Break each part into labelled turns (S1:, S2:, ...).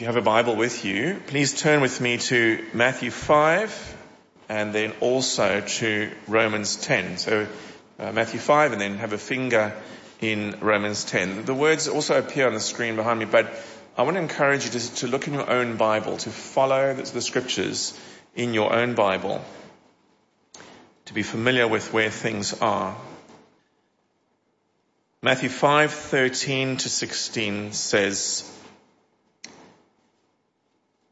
S1: If you have a Bible with you, please turn with me to Matthew 5 and then also to Romans 10. So uh, Matthew 5 and then have a finger in Romans 10. The words also appear on the screen behind me, but I want to encourage you to, to look in your own Bible, to follow the, the scriptures in your own Bible, to be familiar with where things are. Matthew 5:13 to 16 says,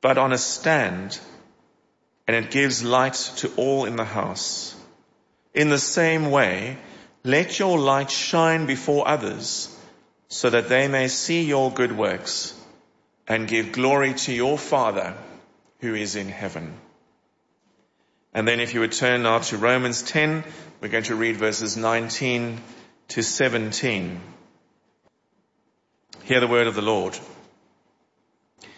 S1: but on a stand, and it gives light to all in the house. In the same way, let your light shine before others, so that they may see your good works and give glory to your Father who is in heaven. And then if you would turn now to Romans 10, we're going to read verses 19 to 17. Hear the word of the Lord.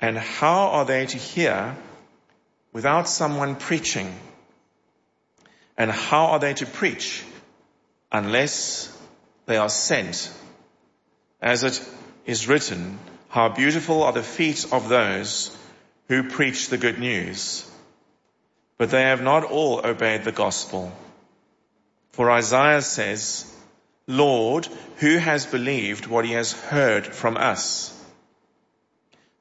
S1: And how are they to hear without someone preaching? And how are they to preach unless they are sent? As it is written, how beautiful are the feet of those who preach the good news. But they have not all obeyed the gospel. For Isaiah says, Lord, who has believed what he has heard from us?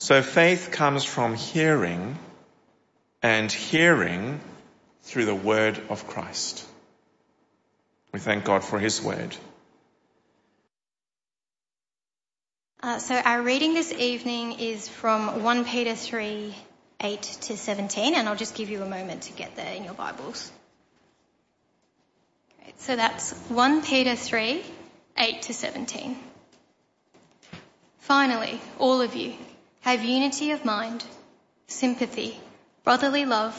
S1: So faith comes from hearing and hearing through the word of Christ. We thank God for his word.
S2: Uh, so our reading this evening is from 1 Peter 3, 8 to 17, and I'll just give you a moment to get there in your Bibles. So that's 1 Peter 3, 8 to 17. Finally, all of you, have unity of mind, sympathy, brotherly love,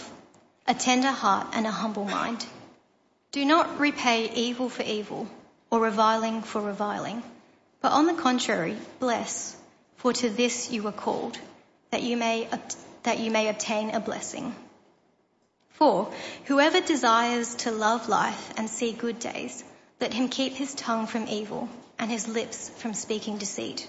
S2: a tender heart and a humble mind. Do not repay evil for evil or reviling for reviling, but on the contrary, bless, for to this you were called, that you may, that you may obtain a blessing. For whoever desires to love life and see good days, let him keep his tongue from evil and his lips from speaking deceit.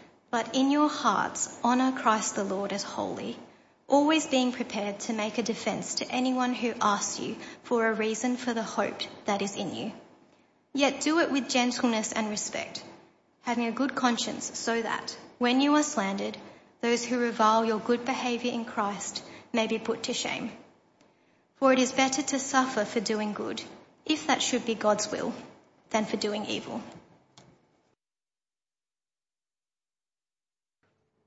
S2: but in your hearts honor Christ the Lord as holy, always being prepared to make a defense to anyone who asks you for a reason for the hope that is in you. Yet do it with gentleness and respect, having a good conscience so that, when you are slandered, those who revile your good behavior in Christ may be put to shame. For it is better to suffer for doing good, if that should be God's will, than for doing evil.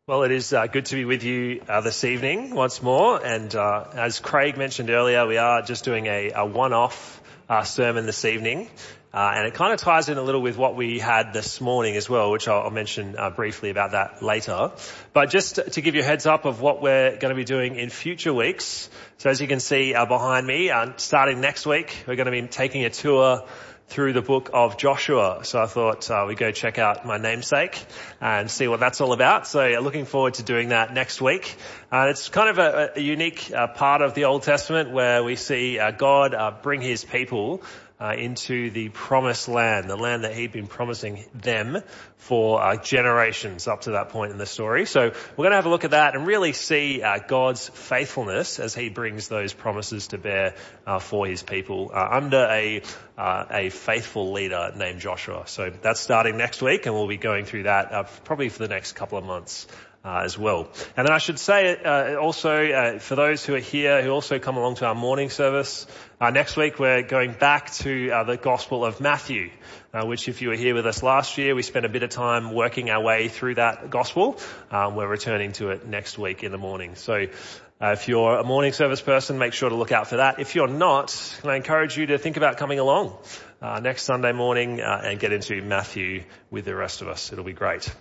S3: Well, it is uh, good to be with you uh, this evening once more. And uh, as Craig mentioned earlier, we are just doing a, a one-off uh, sermon this evening. Uh, and it kind of ties in a little with what we had this morning as well, which I'll, I'll mention uh, briefly about that later. But just to give you a heads up of what we're going to be doing in future weeks. So as you can see behind me, starting next week, we're going to be taking a tour through the book of Joshua. So I thought uh, we'd go check out my namesake and see what that's all about. So yeah, looking forward to doing that next week. Uh, it's kind of a, a unique uh, part of the Old Testament where we see uh, God uh, bring his people uh, into the promised land, the land that he'd been promising them for uh, generations up to that point in the story. So we're going to have a look at that and really see uh, God's faithfulness as he brings those promises to bear uh, for his people uh, under a uh, a faithful leader named Joshua. So that's starting next week, and we'll be going through that probably for the next couple of months uh, as well. And then I should say uh, also uh, for those who are here who also come along to our morning service uh, next week, we're going back to uh, the Gospel of Matthew, uh, which if you were here with us last year, we spent a bit of time working our way through that Gospel. Um, we're returning to it next week in the morning. So. if you're a morning service person, make sure to look out for that. If you're not, can I encourage you to think about coming along uh next Sunday morning and get into Matthew with the rest of us. It'll be great.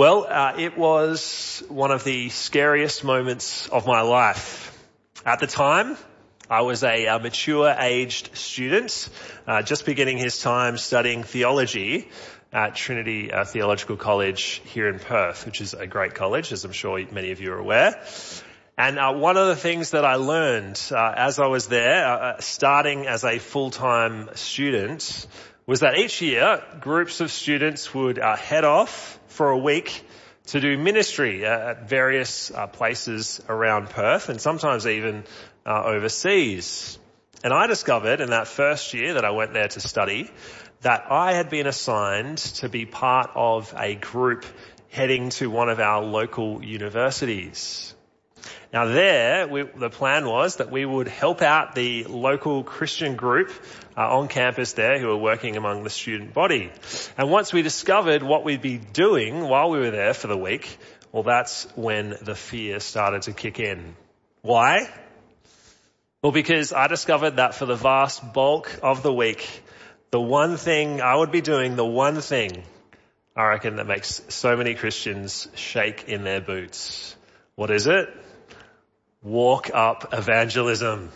S3: Well, uh, it was one of the scariest moments of my life. At the time, I was a, a mature aged student, uh, just beginning his time studying theology at Trinity uh, Theological College here in Perth, which is a great college, as I'm sure many of you are aware. And uh, one of the things that I learned uh, as I was there, uh, starting as a full-time student, was that each year groups of students would head off for a week to do ministry at various uh, places around Perth and sometimes even uh, overseas. And I discovered in that first year that I went there to study that I had been assigned to be part of a group heading to one of our local universities. Now there, we, the plan was that we would help out the local Christian group uh, on campus there who were working among the student body. And once we discovered what we'd be doing while we were there for the week, well that's when the fear started to kick in. Why? Well because I discovered that for the vast bulk of the week, the one thing I would be doing, the one thing I reckon that makes so many Christians shake in their boots. What is it? Walk up evangelism.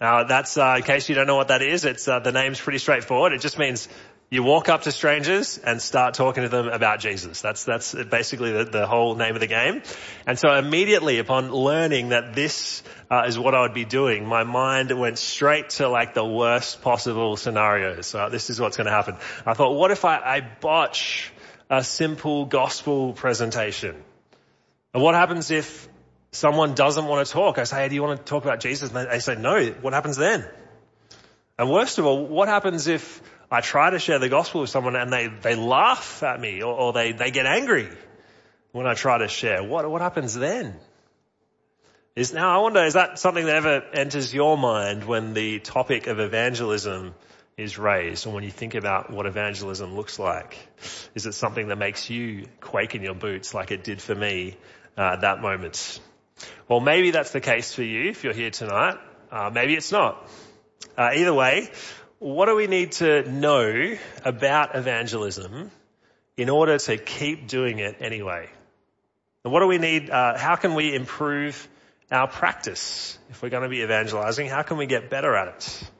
S3: Now that's, uh, in case you don't know what that is, it's, uh, the name's pretty straightforward. It just means you walk up to strangers and start talking to them about Jesus. That's, that's basically the, the whole name of the game. And so immediately upon learning that this uh, is what I would be doing, my mind went straight to like the worst possible scenarios. Uh, this is what's going to happen. I thought, what if I, I botch a simple gospel presentation? And what happens if someone doesn't want to talk, I say, hey, do you want to talk about Jesus? And they say, no. What happens then? And worst of all, what happens if I try to share the gospel with someone and they, they laugh at me or, or they, they get angry when I try to share? What, what happens then? Is now I wonder, is that something that ever enters your mind when the topic of evangelism is raised or when you think about what evangelism looks like? Is it something that makes you quake in your boots like it did for me uh, at that moment? Well, maybe that's the case for you if you're here tonight. Uh, maybe it's not. Uh, either way, what do we need to know about evangelism in order to keep doing it anyway? And what do we need? Uh, how can we improve our practice if we're going to be evangelizing? How can we get better at it?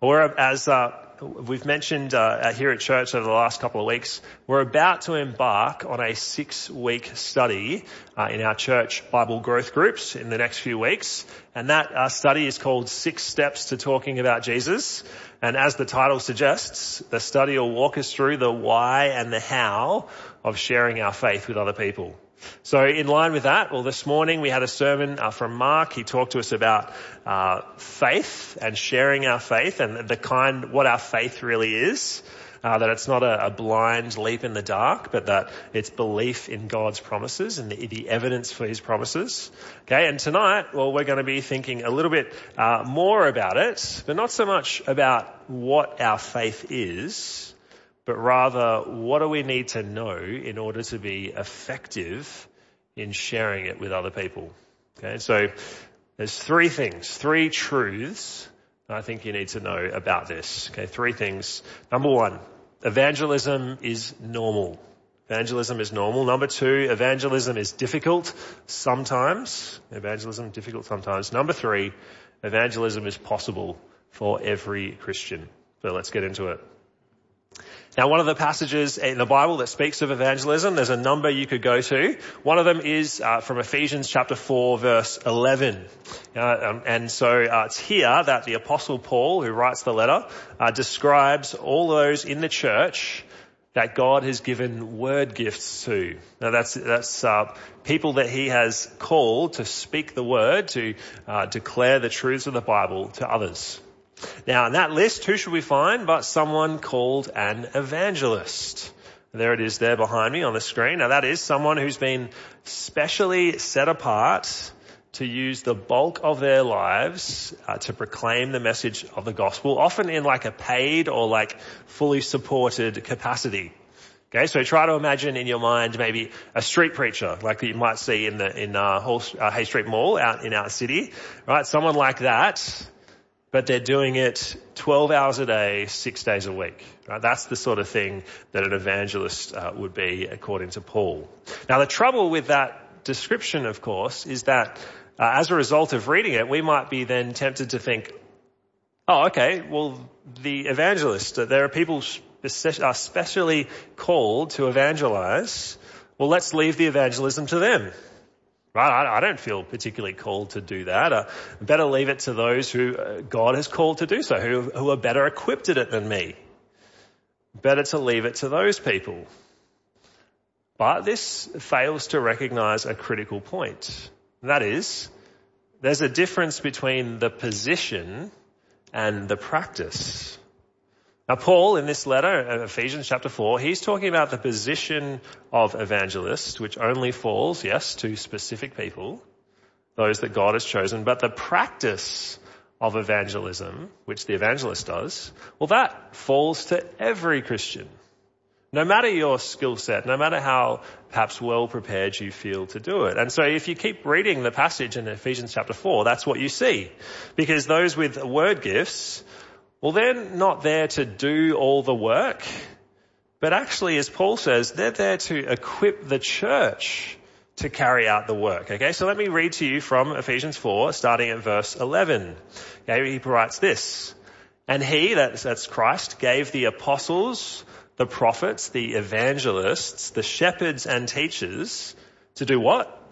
S3: Or as uh, we've mentioned uh, here at church over the last couple of weeks, we're about to embark on a six-week study uh, in our church Bible growth groups in the next few weeks, and that uh, study is called Six Steps to Talking About Jesus. And as the title suggests, the study will walk us through the why and the how of sharing our faith with other people. So in line with that, well this morning we had a sermon uh, from Mark. He talked to us about uh, faith and sharing our faith and the kind, what our faith really is. Uh, that it's not a, a, blind leap in the dark, but that it's belief in God's promises and the, the evidence for His promises. Okay, and tonight, well, we're going to be thinking a little bit uh, more about it, but not so much about what our faith is, but rather what do we need to know in order to be effective in sharing it with other people. Okay, so there's three things, three truths I think you need to know about this. Okay, three things. Number one, evangelism is normal. Evangelism is normal. Number two, evangelism is difficult sometimes. Evangelism difficult sometimes. Number three, evangelism is possible for every Christian. So let's get into it. Now, one of the passages in the Bible that speaks of evangelism, there's a number you could go to. One of them is uh, from Ephesians chapter 4 verse 11. Uh, um, and so uh, it's here that the apostle Paul, who writes the letter, uh, describes all those in the church that God has given word gifts to. Now that's, that's, uh, people that he has called to speak the word, to uh, declare the truths of the Bible to others. Now in that list, who should we find but someone called an evangelist? There it is there behind me on the screen. Now that is someone who's been specially set apart to use the bulk of their lives uh, to proclaim the message of the gospel, often in like a paid or like fully supported capacity. Okay, so try to imagine in your mind maybe a street preacher, like that you might see in the in uh, uh, Hay Street Mall out in our city, right? Someone like that but they're doing it 12 hours a day, six days a week. Right? That's the sort of thing that an evangelist uh, would be, according to Paul. Now, the trouble with that description, of course, is that uh, as a result of reading it, we might be then tempted to think, oh, okay, well, the evangelist, uh, there are people are specially called to evangelize. Well, let's leave the evangelism to them. Right? I, don't feel particularly called to do that. Uh, better leave it to those who uh, God has called to do so, who, who are better equipped at it than me. Better to leave it to those people. But this fails to recognize a critical point. That is, there's a difference between the position and the practice. Now Paul in this letter, uh, Ephesians chapter 4, he's talking about the position of evangelist, which only falls, yes, to specific people, those that God has chosen, but the practice of evangelism, which the evangelist does, well that falls to every Christian. No matter your skill set, no matter how perhaps well prepared you feel to do it. And so if you keep reading the passage in Ephesians chapter 4, that's what you see. Because those with word gifts, well, they're not there to do all the work, but actually, as Paul says, they're there to equip the church to carry out the work. Okay, so let me read to you from Ephesians 4, starting at verse 11. Okay, he writes this. And he, that's, that's Christ, gave the apostles, the prophets, the evangelists, the shepherds and teachers to do what?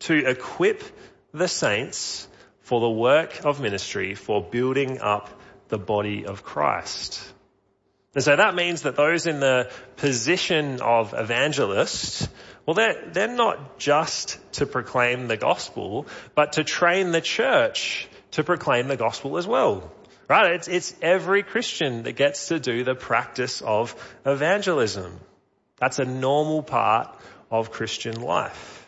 S3: To equip the saints for the work of ministry, for building up the body of Christ. And so that means that those in the position of evangelist, well, they're, they're not just to proclaim the gospel, but to train the church to proclaim the gospel as well. Right? It's, it's every Christian that gets to do the practice of evangelism. That's a normal part of Christian life.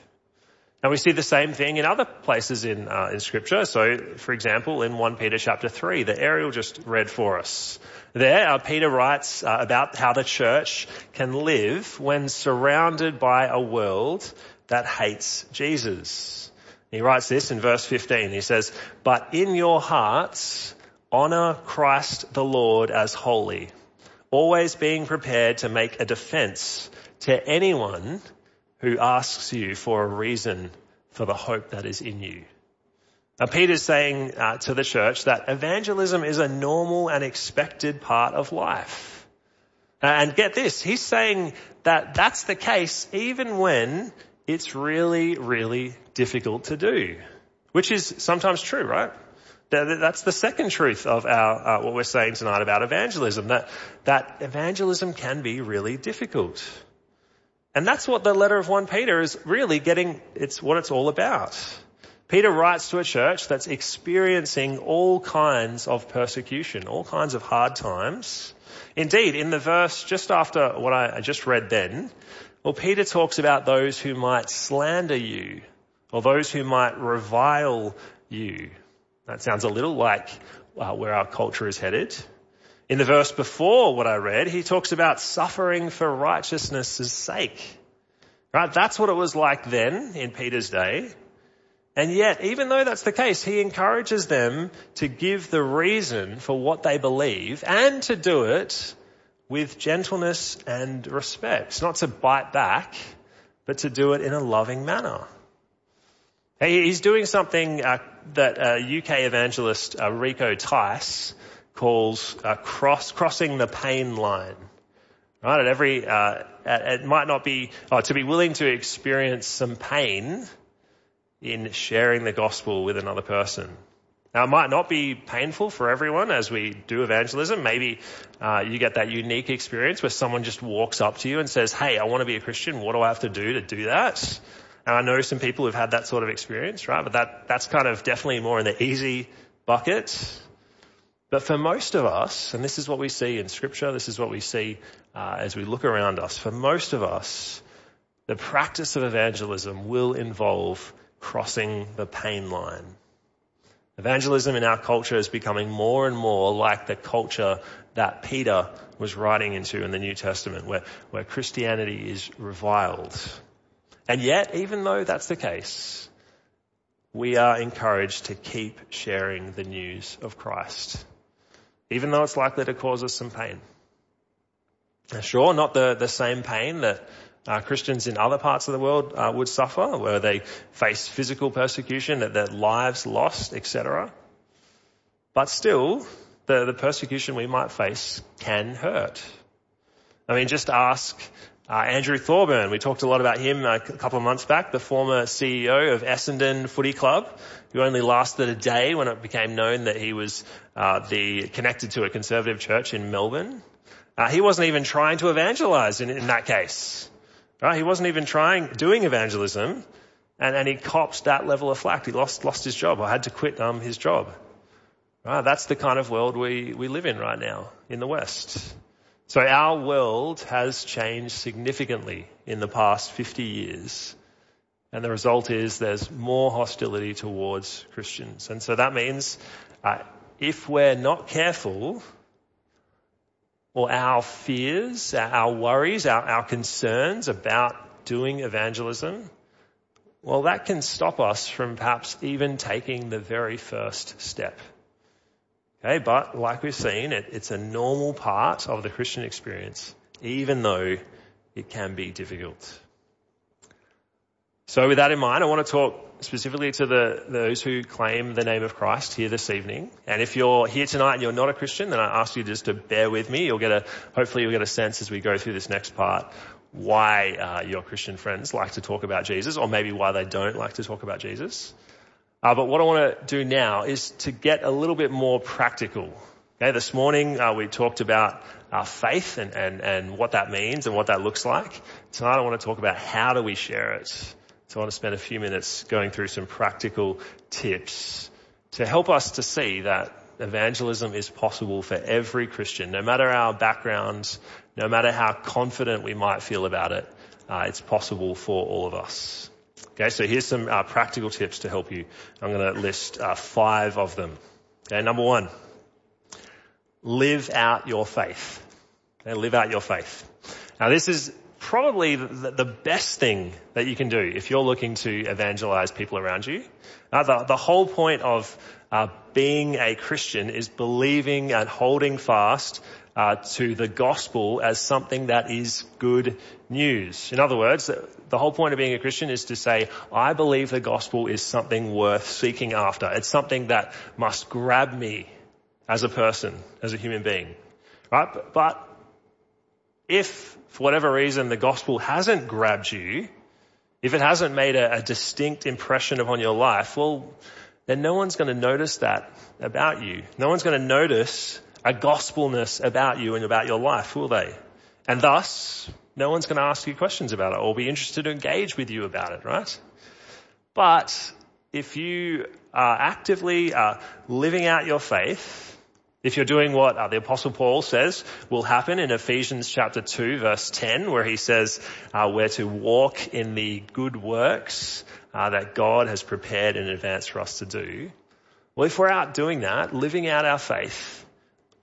S3: And we see the same thing in other places in, uh, in scripture. So, for example, in 1 Peter chapter 3, that Ariel just read for us. There, uh, Peter writes uh, about how the church can live when surrounded by a world that hates Jesus. He writes this in verse 15. He says, But in your hearts, honor Christ the Lord as holy, always being prepared to make a defense to anyone who asks you for a reason for the hope that is in you. Now Peter's saying uh, to the church that evangelism is a normal and expected part of life. Uh, and get this, he's saying that that's the case even when it's really, really difficult to do. Which is sometimes true, right? That's the second truth of our, uh, what we're saying tonight about evangelism, that, that evangelism can be really difficult. And that's what the letter of 1 Peter is really getting, it's what it's all about. Peter writes to a church that's experiencing all kinds of persecution, all kinds of hard times. Indeed, in the verse just after what I just read then, well, Peter talks about those who might slander you or those who might revile you. That sounds a little like uh, where our culture is headed. In the verse before what I read, he talks about suffering for righteousness' sake. Right? That's what it was like then in Peter's day. And yet, even though that's the case, he encourages them to give the reason for what they believe and to do it with gentleness and respect. Not to bite back, but to do it in a loving manner. He's doing something uh, that uh, UK evangelist uh, Rico Tice calls uh, cross, crossing the pain line. Right? At every, uh, at, it might not be, oh, to be willing to experience some pain in sharing the gospel with another person. Now, it might not be painful for everyone as we do evangelism. Maybe uh, you get that unique experience where someone just walks up to you and says, "Hey, I want to be a Christian. What do I have to do to do that?" And I know some people who've had that sort of experience, right? But that that's kind of definitely more in the easy bucket. But for most of us, and this is what we see in Scripture, this is what we see uh, as we look around us. For most of us, the practice of evangelism will involve crossing the pain line. Evangelism in our culture is becoming more and more like the culture that Peter was writing into in the New Testament, where, where Christianity is reviled. And yet, even though that's the case, we are encouraged to keep sharing the news of Christ even though it's likely to cause us some pain. Sure, not the, the same pain that uh, Christians in other parts of the world uh, would suffer, where they face physical persecution, that their lives lost, etc. But still, the, the persecution we might face can hurt. I mean, just ask uh, Andrew Thorburn. We talked a lot about him a couple of months back, the former CEO of Essendon Footy Club who only lasted a day when it became known that he was uh, the connected to a conservative church in Melbourne. Uh, he wasn't even trying to evangelize in, in that case. Right? He wasn't even trying doing evangelism, and, and he copped that level of flack. He lost lost his job. I had to quit um, his job. Right? That's the kind of world we we live in right now in the West. So our world has changed significantly in the past 50 years. And the result is there's more hostility towards Christians. And so that means uh, if we're not careful, or our fears, our worries, our, our concerns about doing evangelism, well, that can stop us from perhaps even taking the very first step. Okay, but like we've seen, it, it's a normal part of the Christian experience, even though it can be difficult. So with that in mind, I want to talk specifically to the, those who claim the name of Christ here this evening. And if you're here tonight and you're not a Christian, then I ask you just to bear with me. You'll get a, hopefully you'll get a sense as we go through this next part why uh, your Christian friends like to talk about Jesus, or maybe why they don't like to talk about Jesus. Uh, but what I want to do now is to get a little bit more practical. Okay, this morning uh, we talked about our faith and, and, and what that means and what that looks like. Tonight I want to talk about how do we share it. So I want to spend a few minutes going through some practical tips to help us to see that evangelism is possible for every Christian, no matter our backgrounds, no matter how confident we might feel about it, uh, it's possible for all of us. Okay, so here's some uh, practical tips to help you. I'm going to list uh, five of them. Okay, number one, live out your faith. Okay, live out your faith. Now this is probably the, the, best thing that you can do if you're looking to evangelize people around you. Uh, the, the, whole point of uh, being a Christian is believing and holding fast uh, to the gospel as something that is good news. In other words, the whole point of being a Christian is to say, I believe the gospel is something worth seeking after. It's something that must grab me as a person, as a human being. Right? But, if for whatever reason the gospel hasn't grabbed you, if it hasn't made a, a distinct impression upon your life, well, then no one's going to notice that about you. No one's going to notice a gospelness about you and about your life, will they? And thus, no one's going to ask you questions about it or be interested to engage with you about it, right? But if you are actively uh, living out your faith, if you're doing what uh, the apostle Paul says will happen in Ephesians chapter 2 verse 10 where he says uh, we're to walk in the good works uh, that God has prepared in advance for us to do. Well, if we're out doing that, living out our faith,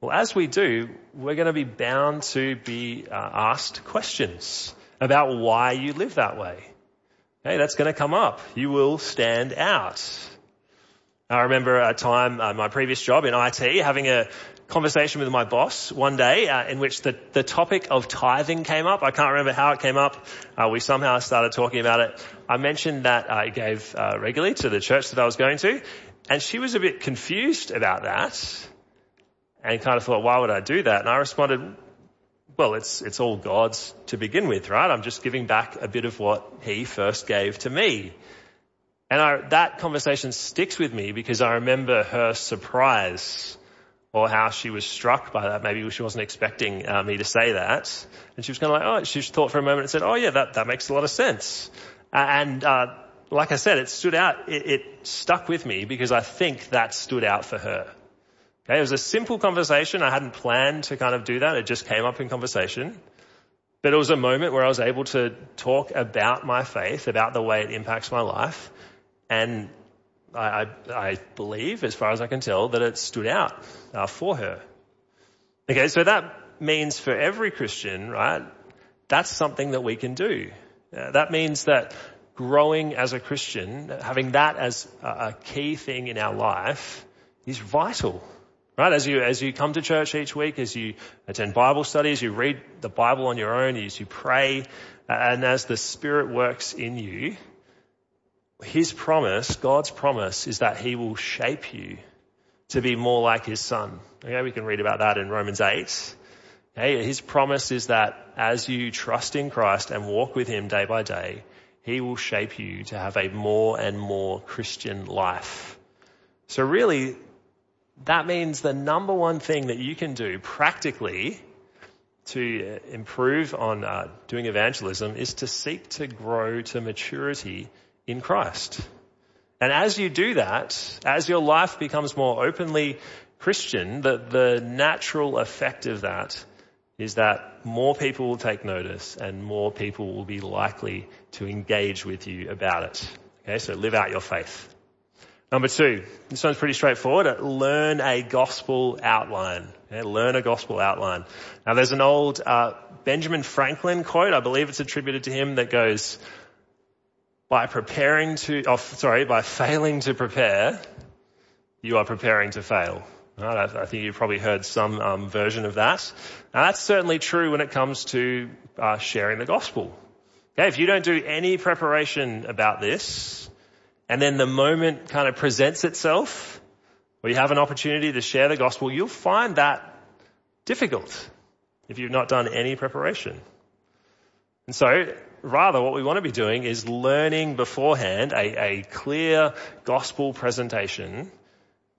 S3: Well, as we do, we're going to be bound to be uh, asked questions about why you live that way. Okay, that's going to come up. You will stand out. I remember a time, uh, my previous job in IT, having a conversation with my boss one day uh, in which the, the topic of tithing came up. I can't remember how it came up. Uh, we somehow started talking about it. I mentioned that I gave uh, regularly to the church that I was going to, and she was a bit confused about that and kind of thought, why would I do that? And I responded, well, it's, it's all God's to begin with, right? I'm just giving back a bit of what he first gave to me. And I, that conversation sticks with me because I remember her surprise or how she was struck by that. Maybe she wasn't expecting uh, me to say that. And she was kind of like, oh, she thought for a moment and said, oh yeah, that, that makes a lot of sense. and, uh, like I said, it stood out, it, it stuck with me because I think that stood out for her. Okay, it was a simple conversation. I hadn't planned to kind of do that. It just came up in conversation. But it was a moment where I was able to talk about my faith, about the way it impacts my life. And I, I, I believe, as far as I can tell, that it stood out uh, for her. Okay, so that means for every Christian, right, that's something that we can do. Uh, that means that growing as a Christian, having that as a, a key thing in our life is vital. Right? As you, as you come to church each week, as you attend Bible studies, you read the Bible on your own, as you pray, and as the Spirit works in you, his promise, God's promise, is that he will shape you to be more like his son. Okay, we can read about that in Romans 8. Okay, his promise is that as you trust in Christ and walk with him day by day, he will shape you to have a more and more Christian life. So really, that means the number one thing that you can do practically to improve on uh, doing evangelism is to seek to grow to maturity in Christ. And as you do that, as your life becomes more openly Christian, the, the natural effect of that is that more people will take notice and more people will be likely to engage with you about it. Okay, so live out your faith. Number two, this one's pretty straightforward. Learn a gospel outline. Okay, learn a gospel outline. Now there's an old uh, Benjamin Franklin quote, I believe it's attributed to him, that goes, by preparing to, oh, sorry, by failing to prepare, you are preparing to fail. Right? I, I, think you've probably heard some um, version of that. Now that's certainly true when it comes to uh, sharing the gospel. Okay, if you don't do any preparation about this, and then the moment kind of presents itself, where you have an opportunity to share the gospel, you'll find that difficult if you've not done any preparation. And so rather what we want to be doing is learning beforehand a, a clear gospel presentation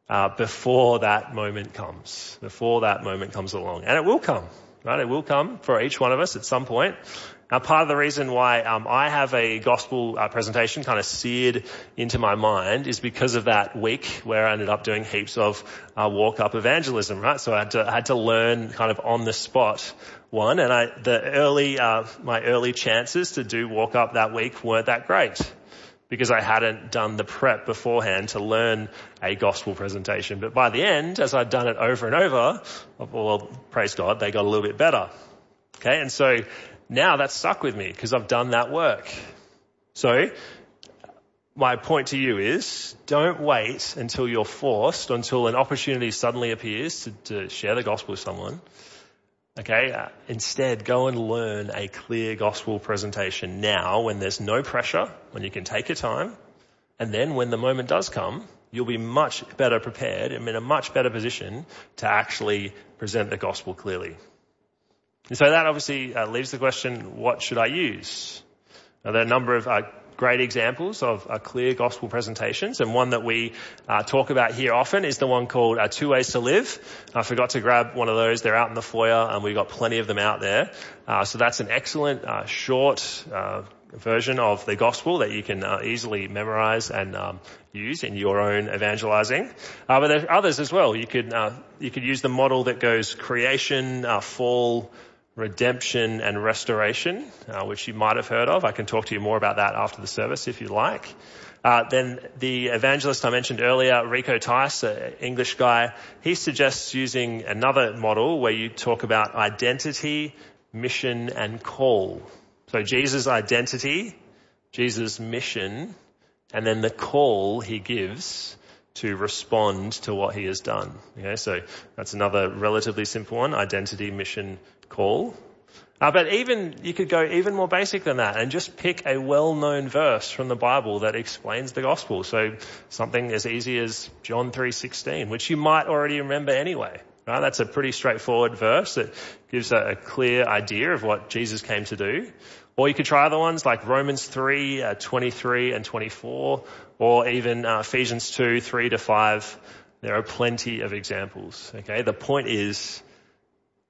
S3: uh, before that moment comes, before that moment comes along. And it will come, right? It will come for each one of us at some point. Now, part of the reason why um, I have a gospel uh, presentation kind of seared into my mind is because of that week where I ended up doing heaps of uh, walk-up evangelism, right? So I had to, I had to learn kind of on the spot one, and I, the early, uh, my early chances to do walk up that week weren't that great because I hadn't done the prep beforehand to learn a gospel presentation. But by the end, as I'd done it over and over, well, praise God, they got a little bit better. Okay, and so now that's stuck with me because I've done that work. So my point to you is don't wait until you're forced, until an opportunity suddenly appears to, to share the gospel with someone. Okay, uh, instead go and learn a clear gospel presentation now when there's no pressure, when you can take your time, and then when the moment does come, you'll be much better prepared and in a much better position to actually present the gospel clearly. And so that obviously uh, leaves the question, what should I use? Now, there are a number of uh, great examples of uh, clear gospel presentations, and one that we uh, talk about here often is the one called uh, Two Ways to Live. I forgot to grab one of those. They're out in the foyer, and we've got plenty of them out there. Uh, so that's an excellent, uh, short uh, version of the gospel that you can easily memorize and um, use in your own evangelizing. but there are others as well. You could you could use the model that goes creation, fall redemption and restoration, uh, which you might have heard of. I can talk to you more about that after the service if you like. Uh, then the evangelist I mentioned earlier, Rico Tice, an English guy, he suggests using another model where you talk about identity, mission, and call. So Jesus' identity, Jesus' mission, and then the call he gives to respond to what he has done. Okay, so that's another relatively simple one, identity, mission, call. Uh, but even, you could go even more basic than that and just pick a well-known verse from the Bible that explains the gospel. So something as easy as John 3.16, which you might already remember anyway. Right? That's a pretty straightforward verse that gives a, a, clear idea of what Jesus came to do. Or you could try other ones like Romans 3, uh, 23 and 24, or even uh, Ephesians 2, 3 to 5. There are plenty of examples. Okay. The point is,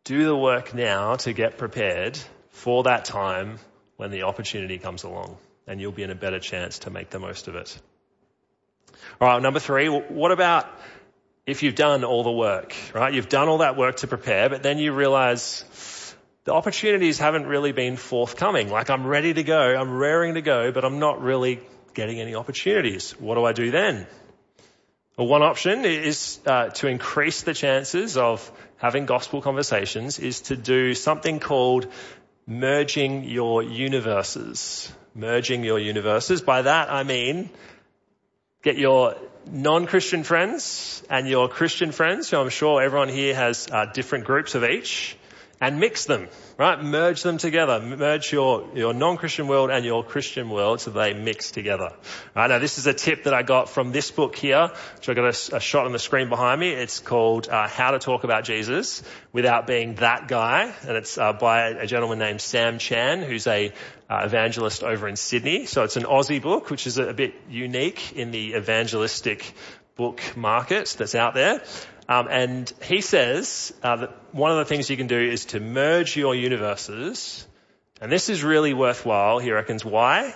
S3: do the work now to get prepared for that time when the opportunity comes along and you'll be in a better chance to make the most of it. All right, number three, what about if you've done all the work, right? You've done all that work to prepare, but then you realize the opportunities haven't really been forthcoming. Like I'm ready to go, I'm raring to go, but I'm not really getting any opportunities. What do I do then? Well, one option is uh, to increase the chances of having gospel conversations is to do something called merging your universes. Merging your universes. By that I mean get your non-Christian friends and your Christian friends, who I'm sure everyone here has uh, different groups of each, and mix them, right? Merge them together. Merge your, your non-Christian world and your Christian world so they mix together. Right, now this is a tip that I got from this book here, which I got a, a shot on the screen behind me. It's called uh, How to Talk About Jesus Without Being That Guy, and it's uh, by a gentleman named Sam Chan, who's a uh, evangelist over in Sydney. So it's an Aussie book, which is a, a bit unique in the evangelistic book market that's out there. Um, and he says uh, that one of the things you can do is to merge your universes. And this is really worthwhile, he reckons. Why?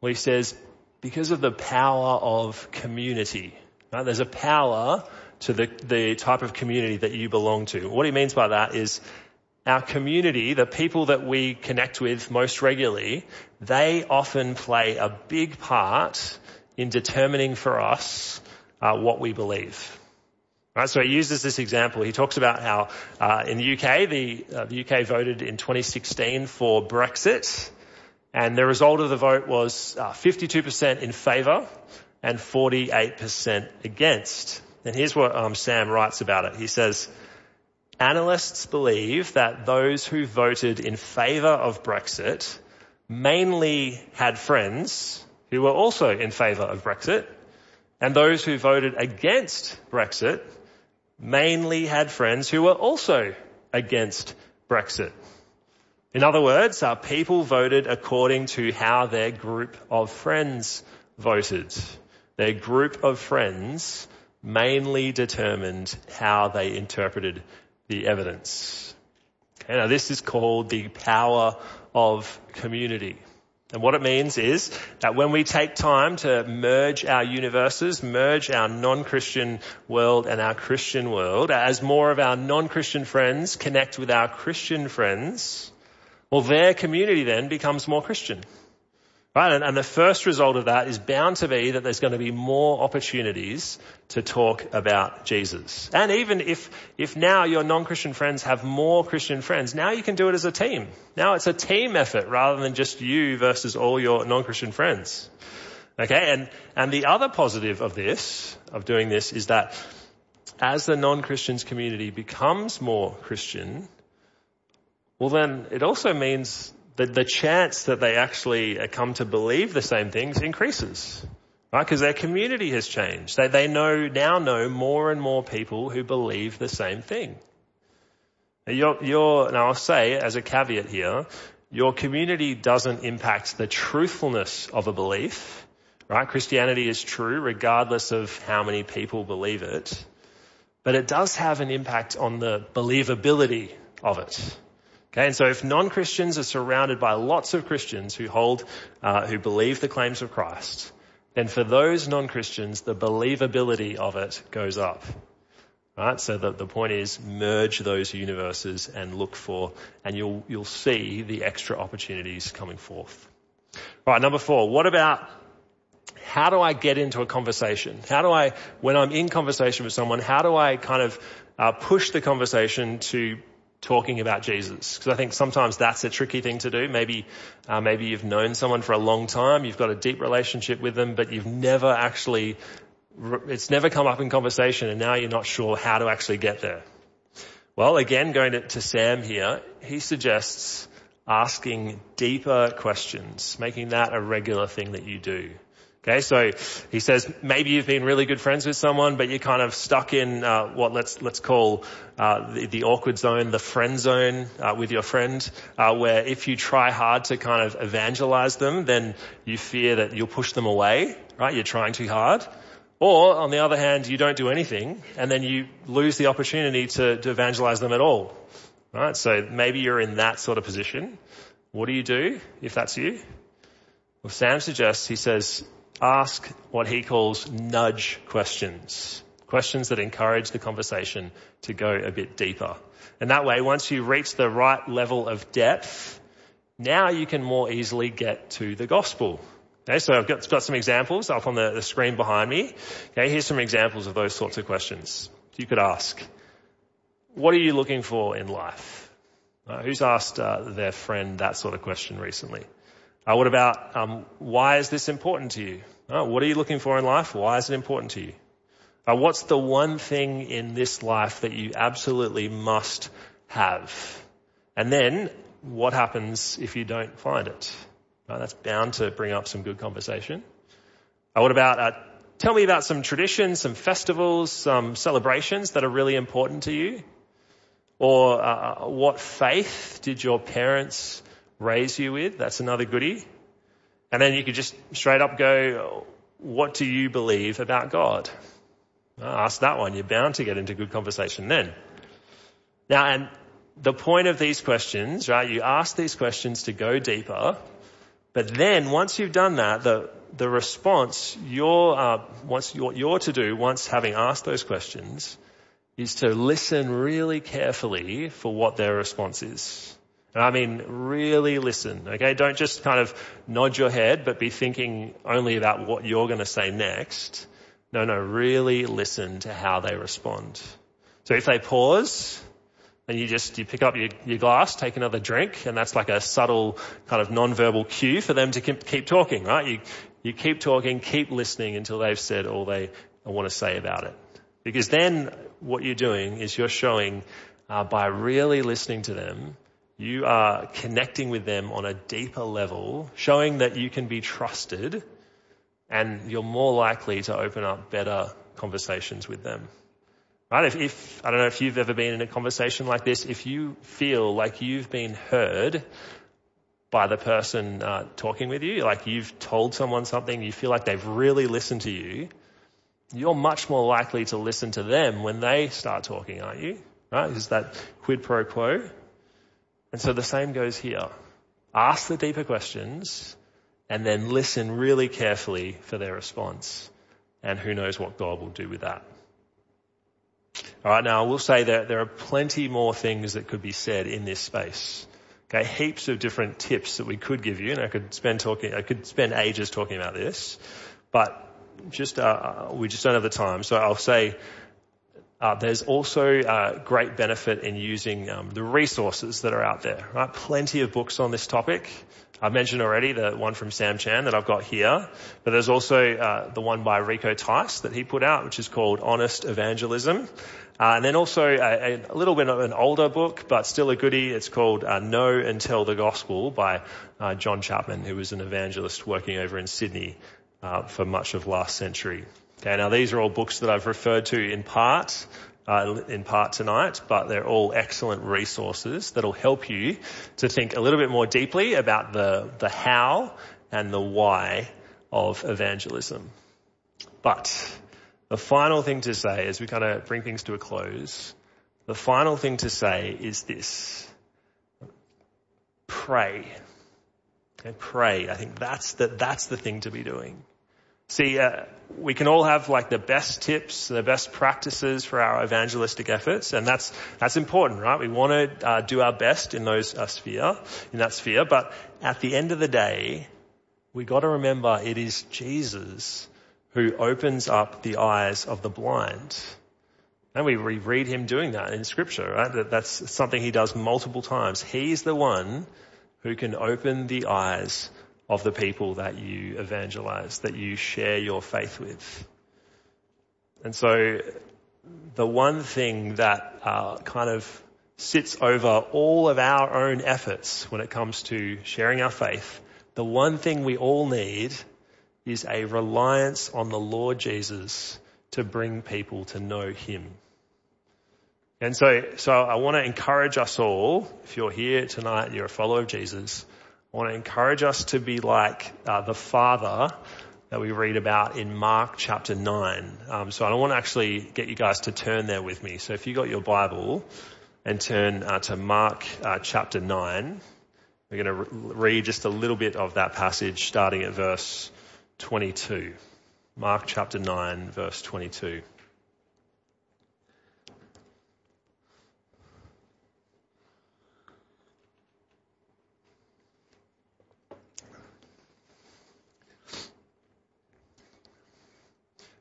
S3: Well, he says, because of the power of community. Right? There's a power to the, the type of community that you belong to. What he means by that is our community, the people that we connect with most regularly, they often play a big part in determining for us uh, what we believe. Right, so he uses this example. He talks about how uh, in the UK, the, uh, the UK voted in 2016 for Brexit, and the result of the vote was uh, 52% in favour and 48% against. And here's what um, Sam writes about it. He says, analysts believe that those who voted in favour of Brexit mainly had friends who were also in favour of Brexit, and those who voted against Brexit mainly had friends who were also against Brexit. In other words, our people voted according to how their group of friends voted. Their group of friends mainly determined how they interpreted the evidence. Okay, now this is called the power of community. And what it means is that when we take time to merge our universes, merge our non-Christian world and our Christian world, as more of our non-Christian friends connect with our Christian friends, well, their community then becomes more Christian. Right? And, and, the first result of that is bound to be that there's going to be more opportunities to talk about Jesus. And even if, if now your non-Christian friends have more Christian friends, now you can do it as a team. Now it's a team effort rather than just you versus all your non-Christian friends. Okay? And, and the other positive of this, of doing this, is that as the non-Christians community becomes more Christian, well then it also means the, the chance that they actually uh, come to believe the same things increases. Right? Because their community has changed. They, they know, now know more and more people who believe the same thing. You're, you're, now I'll say as a caveat here, your community doesn't impact the truthfulness of a belief, right? Christianity is true regardless of how many people believe it, but it does have an impact on the believability of it. Okay, and so if non-Christians are surrounded by lots of Christians who hold, uh, who believe the claims of Christ, then for those non-Christians, the believability of it goes up. Right? So the, the point is merge those universes and look for, and you'll, you'll see the extra opportunities coming forth. Right, number four, what about how do I get into a conversation? How do I, when I'm in conversation with someone, how do I kind of uh, push the conversation to talking about Jesus? Because I think sometimes that's a tricky thing to do. Maybe, uh, maybe you've known someone for a long time, you've got a deep relationship with them, but you've never actually, it's never come up in conversation and now you're not sure how to actually get there. Well, again, going to, to Sam here, he suggests asking deeper questions, making that a regular thing that you do. Okay, so he says maybe you've been really good friends with someone, but you're kind of stuck in uh, what let's let's call uh, the, the, awkward zone, the friend zone uh, with your friend, uh, where if you try hard to kind of evangelize them, then you fear that you'll push them away. Right, you're trying too hard. Or on the other hand, you don't do anything, and then you lose the opportunity to, to evangelize them at all. Right, so maybe you're in that sort of position. What do you do if that's you? Well, Sam suggests, he says, ask what he calls nudge questions. Questions that encourage the conversation to go a bit deeper. And that way, once you reach the right level of depth, now you can more easily get to the gospel. Okay, so I've got, got some examples up on the, the, screen behind me. Okay, here's some examples of those sorts of questions. You could ask, what are you looking for in life? Uh, who's asked uh, their friend that sort of question recently? Uh, what about um, why is this important to you? Uh, what are you looking for in life? Why is it important to you? Uh, what's the one thing in this life that you absolutely must have? And then what happens if you don't find it? Uh, that's bound to bring up some good conversation. Uh, what about uh, tell me about some traditions, some festivals, some celebrations that are really important to you? Or what faith did your parents raise you with. That's another goodie. And then you could just straight up go, what do you believe about God? ask that one. You're bound to get into good conversation then. Now, and the point of these questions, right? You ask these questions to go deeper, but then once you've done that, the the response you're uh, once you're, you're to do once having asked those questions is to listen really carefully for what their response is. And I mean, really listen, okay? Don't just kind of nod your head, but be thinking only about what you're going to say next. No, no, really listen to how they respond. So if they pause, and you just, you pick up your, your glass, take another drink, and that's like a subtle kind of non-verbal cue for them to keep, talking, right? You, you keep talking, keep listening until they've said all they want to say about it. Because then what you're doing is you're showing, uh, by really listening to them, you are connecting with them on a deeper level, showing that you can be trusted and you're more likely to open up better conversations with them. Right? If, if, I don't know if you've ever been in a conversation like this, if you feel like you've been heard by the person uh, talking with you, like you've told someone something, you feel like they've really listened to you, you're much more likely to listen to them when they start talking, aren't you? Right? Is that quid pro quo? And so the same goes here. Ask the deeper questions and then listen really carefully for their response. And who knows what God will do with that. Alright, now I will say that there are plenty more things that could be said in this space. Okay, heaps of different tips that we could give you, and I could spend talking, I could spend ages talking about this, but just, uh, we just don't have the time. So I'll say uh, there's also uh, great benefit in using um, the resources that are out there. Right, plenty of books on this topic. I've mentioned already the one from Sam Chan that I've got here, but there's also uh, the one by Rico Tice that he put out, which is called Honest Evangelism. Uh, and then also a, a, little bit of an older book, but still a goodie. It's called uh, Know and Tell the Gospel by uh, John Chapman, who was an evangelist working over in Sydney uh for much of last century. Okay, now these are all books that I've referred to in part, uh, in part tonight, but they're all excellent resources that'll help you to think a little bit more deeply about the, the how and the why of evangelism. But the final thing to say as we kind of bring things to a close, the final thing to say is this. Pray. Okay, pray. I think that's the, that's the thing to be doing. See, uh, we can all have like the best tips, the best practices for our evangelistic efforts, and that's that's important, right? We want to uh, do our best in those uh, sphere, in that sphere. But at the end of the day, we got to remember it is Jesus who opens up the eyes of the blind. And we read him doing that in scripture, right? That, That's something he does multiple times. He's the one who can open the eyes of the people that you evangelize, that you share your faith with. And so the one thing that uh, kind of sits over all of our own efforts when it comes to sharing our faith, the one thing we all need is a reliance on the Lord Jesus to bring people to know Him. And so, so I want to encourage us all, if you're here tonight, you're a follower of Jesus, I want to encourage us to be like uh, the Father that we read about in Mark chapter 9. Um, so I don't want to actually get you guys to turn there with me. So if you got your Bible and turn uh, to Mark uh, chapter 9, we're going to re- read just a little bit of that passage starting at verse 22. Mark chapter 9 verse 22.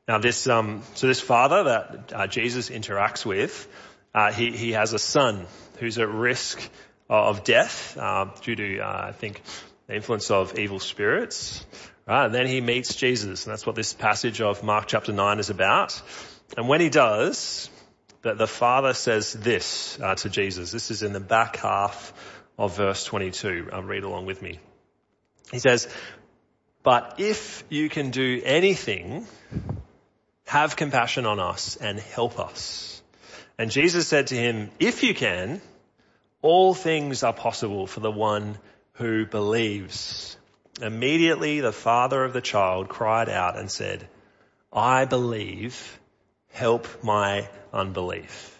S3: Now this, um, so this father that uh, Jesus interacts with, uh, he, he has a son who's at risk of death uh, due to, uh, I think, the influence of evil spirits. Right? And then he meets Jesus, and that's what this passage of Mark chapter 9 is about. And when he does, the, the father says this uh, to Jesus. This is in the back half of verse 22. Um, read along with me. He says, but if you can do anything, have compassion on us and help us. And Jesus said to him, if you can, all things are possible for the one who believes. Immediately the father of the child cried out and said, I believe, help my unbelief.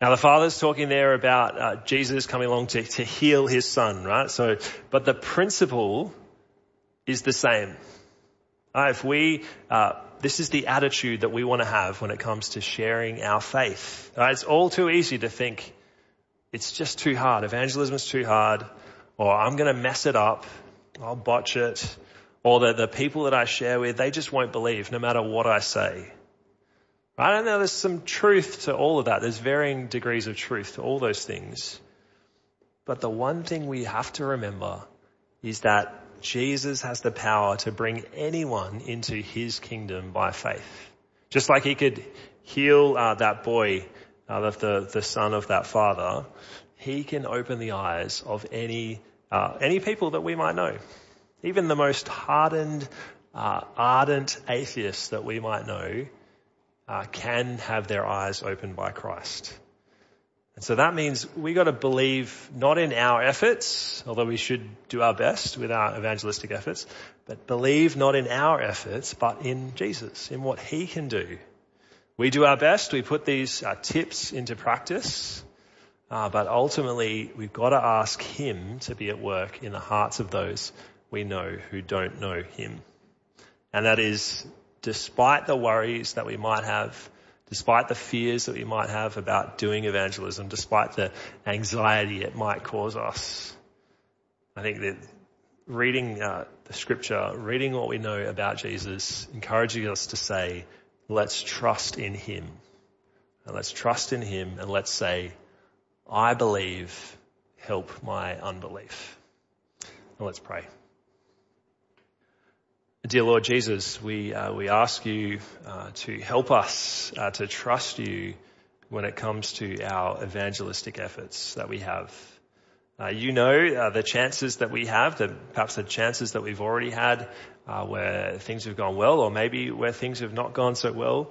S3: Now the father's talking there about uh, Jesus coming along to, to heal his son, right? So, but the principle is the same. Uh, if we uh, this is the attitude that we want to have when it comes to sharing our faith. Right? It's all too easy to think it's just too hard. Evangelism is too hard, or I'm going to mess it up. I'll botch it. Or that the people that I share with, they just won't believe no matter what I say. Right? And there's some truth to all of that. There's varying degrees of truth to all those things. But the one thing we have to remember is that Jesus has the power to bring anyone into his kingdom by faith. Just like he could heal uh, that boy, uh, the, the son of that father, he can open the eyes of any, uh, any people that we might know. Even the most hardened, uh, ardent atheists that we might know uh, can have their eyes opened by Christ. And so that means we got to believe not in our efforts, although we should do our best with our evangelistic efforts, but believe not in our efforts, but in Jesus, in what He can do. We do our best. We put these uh, tips into practice. Uh, but ultimately, we've got to ask Him to be at work in the hearts of those we know who don't know Him. And that is despite the worries that we might have, despite the fears that we might have about doing evangelism, despite the anxiety it might cause us. I think that reading uh, the scripture, reading what we know about Jesus, encouraging us to say, let's trust in him. And let's trust in him and let's say, I believe, help my unbelief. And let's pray. Dear Lord Jesus, we, uh, we ask you uh, to help us uh, to trust you when it comes to our evangelistic efforts that we have. Uh, you know uh, the chances that we have, the, perhaps the chances that we've already had uh, where things have gone well or maybe where things have not gone so well.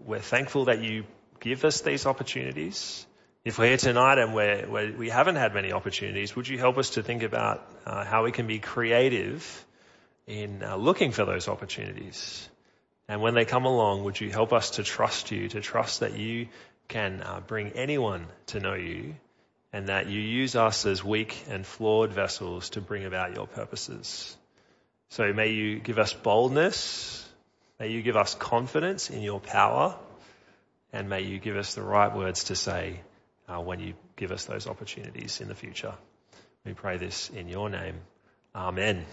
S3: we're thankful that you give us these opportunities. If we're here tonight and we're, we're, we have not had many opportunities, would you help us to think about how we can be creative in uh, looking for those opportunities. And when they come along, would you help us to trust you, to trust that you can uh, bring anyone to know you and that you use us as weak and flawed vessels to bring about your purposes. So may you give us boldness. May you give us confidence in your power. And may you give us the right words to say uh, when you give us those opportunities in the future. We pray this in your name. Amen.